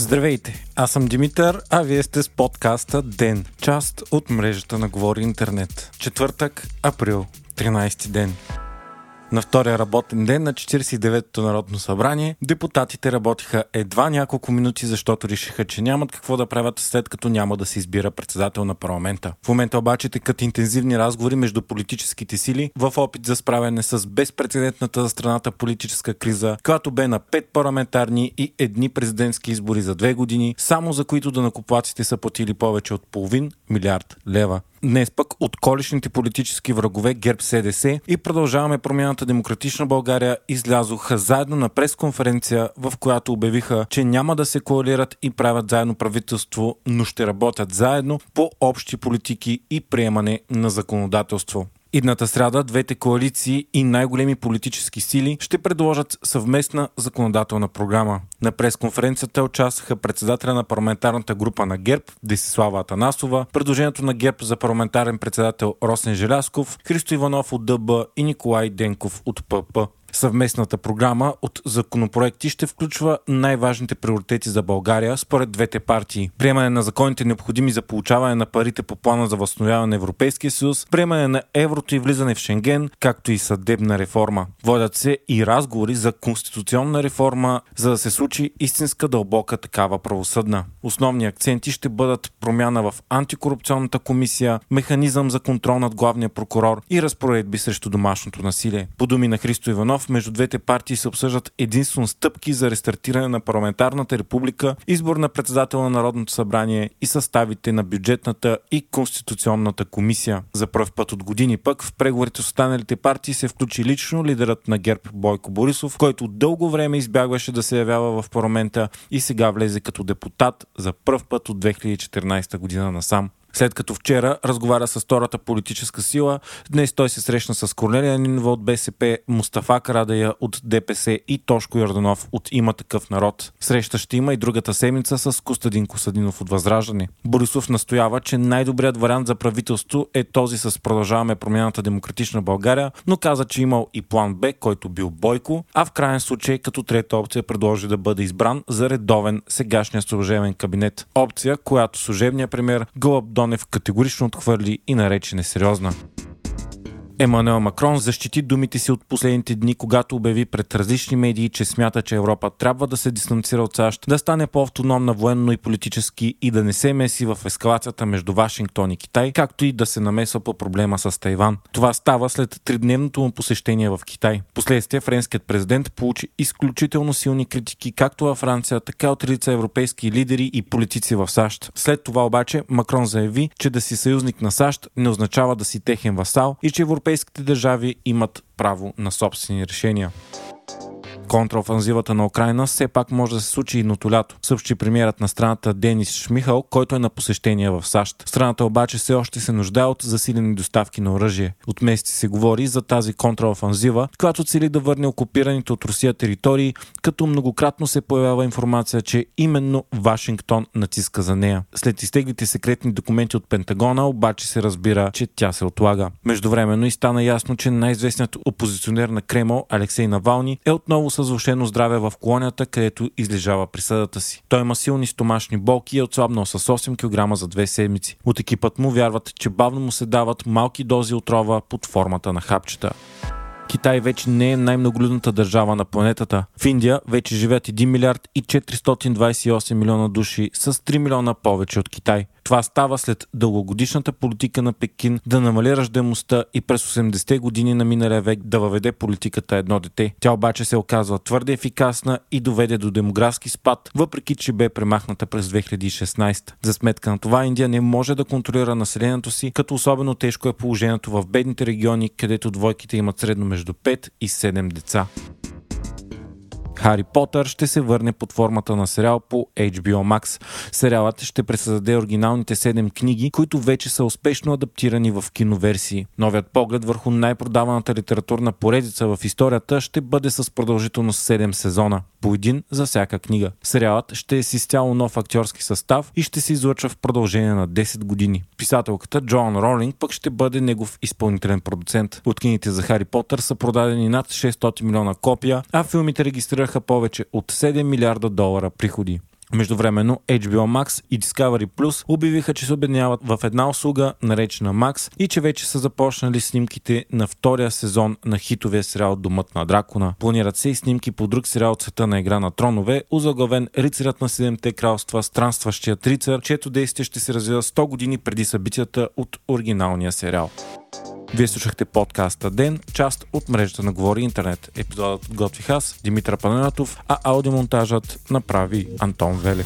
Здравейте, аз съм Димитър, а вие сте с подкаста ДЕН, част от мрежата на Говори Интернет. Четвъртък, април, 13 ден. На втория работен ден на 49-то Народно събрание депутатите работиха едва няколко минути, защото решиха, че нямат какво да правят след като няма да се избира председател на парламента. В момента обаче текат интензивни разговори между политическите сили в опит за справяне с безпредседентната за страната политическа криза, която бе на 5 парламентарни и едни президентски избори за две години, само за които да накоплаците са платили повече от половин милиард лева. Днес пък от колишните политически врагове ГЕРБ СДС и продължаваме промяната Демократична България излязоха заедно на пресконференция, в която обявиха, че няма да се коалират и правят заедно правителство, но ще работят заедно по общи политики и приемане на законодателство. Идната сряда двете коалиции и най-големи политически сили ще предложат съвместна законодателна програма. На пресконференцията участваха председателя на парламентарната група на ГЕРБ Десислава Атанасова, предложението на ГЕРБ за парламентарен председател Росен Желясков, Христо Иванов от ДБ и Николай Денков от ПП. Съвместната програма от законопроекти ще включва най-важните приоритети за България според двете партии. Приемане на законите необходими за получаване на парите по плана за възстановяване на Европейския съюз, приемане на еврото и влизане в Шенген, както и съдебна реформа. Водят се и разговори за конституционна реформа, за да се случи истинска дълбока такава правосъдна. Основни акценти ще бъдат промяна в антикорупционната комисия, механизъм за контрол над главния прокурор и разпоредби срещу домашното насилие. По думи на Христо Иванов, Иванов между двете партии се обсъждат единствено стъпки за рестартиране на парламентарната република, избор на председател на Народното събрание и съставите на бюджетната и конституционната комисия. За първ път от години пък в преговорите с останалите партии се включи лично лидерът на ГЕРБ Бойко Борисов, който дълго време избягваше да се явява в парламента и сега влезе като депутат за първ път от 2014 година насам. След като вчера разговаря с втората политическа сила, днес той се срещна с Корнелия Нинова от БСП, Мустафа Карадая от ДПС и Тошко Йорданов от Има такъв народ. Среща ще има и другата седмица с Костадин Костадинов от Възраждане. Борисов настоява, че най-добрият вариант за правителство е този с продължаваме промяната Демократична България, но каза, че имал и план Б, който бил Бойко, а в крайен случай като трета опция предложи да бъде избран за редовен сегашния служебен кабинет. Опция, която служебният премьер Гълъб Донев категорично отхвърли и нарече несериозна. Емануел Макрон защити думите си от последните дни, когато обяви пред различни медии, че смята, че Европа трябва да се дистанцира от САЩ, да стане по-автономна военно и политически и да не се меси в ескалацията между Вашингтон и Китай, както и да се намесва по проблема с Тайван. Това става след тридневното му посещение в Китай. Последствие френският президент получи изключително силни критики както във Франция, така от редица европейски лидери и политици в САЩ. След това обаче Макрон заяви, че да си съюзник на САЩ не означава да си техен васал и че европейски европейските държави имат право на собствени решения контраофанзивата на Украина все пак може да се случи едното лято, съобщи премиерът на страната Денис Шмихал, който е на посещение в САЩ. Страната обаче все още се нуждае от засилени доставки на оръжие. От месеци се говори за тази контраофанзива, която цели да върне окупираните от Русия територии, като многократно се появява информация, че именно Вашингтон натиска за нея. След изтеглите секретни документи от Пентагона обаче се разбира, че тя се отлага. Междувременно и стана ясно, че най-известният опозиционер на Кремъл, Алексей Навални, е отново с влушено здраве в колонията, където излежава присъдата си. Той има силни стомашни болки и е отслабнал с 8 кг за две седмици. От екипът му вярват, че бавно му се дават малки дози отрова под формата на хапчета. Китай вече не е най-многолюдната държава на планетата. В Индия вече живеят 1 милиард и 428 милиона души с 3 милиона повече от Китай. Това става след дългогодишната политика на Пекин да намали ръждаемостта и през 80-те години на миналия век да въведе политиката едно дете. Тя обаче се оказва твърде ефикасна и доведе до демографски спад, въпреки че бе премахната през 2016. За сметка на това Индия не може да контролира населението си, като особено тежко е положението в бедните региони, където двойките имат средно между 5 и 7 деца. Хари Потър ще се върне под формата на сериал по HBO Max. Сериалът ще пресъздаде оригиналните 7 книги, които вече са успешно адаптирани в киноверсии. Новият поглед върху най-продаваната литературна поредица в историята ще бъде с продължителност 7 сезона, по един за всяка книга. Сериалът ще е с изцяло нов актьорски състав и ще се излъчва в продължение на 10 години. Писателката Джоан Ролинг пък ще бъде негов изпълнителен продуцент. От книгите за Хари Потър са продадени над 600 милиона копия, а филмите регистрираха повече от 7 милиарда долара приходи. Междувременно HBO Max и Discovery Plus обявиха, че се обединяват в една услуга, наречена Max, и че вече са започнали снимките на втория сезон на хитовия сериал Домът на дракона. Планират се и снимки по друг сериал от света на игра на тронове, озаглавен Рицарят на Седемте кралства, странстващият рицар, чието действие ще се развива 100 години преди събитията от оригиналния сериал. Вие слушахте подкаста Ден, част от мрежата на Говори Интернет. Епизодът готвих аз, Димитър Паненатов, а аудиомонтажът направи Антон velha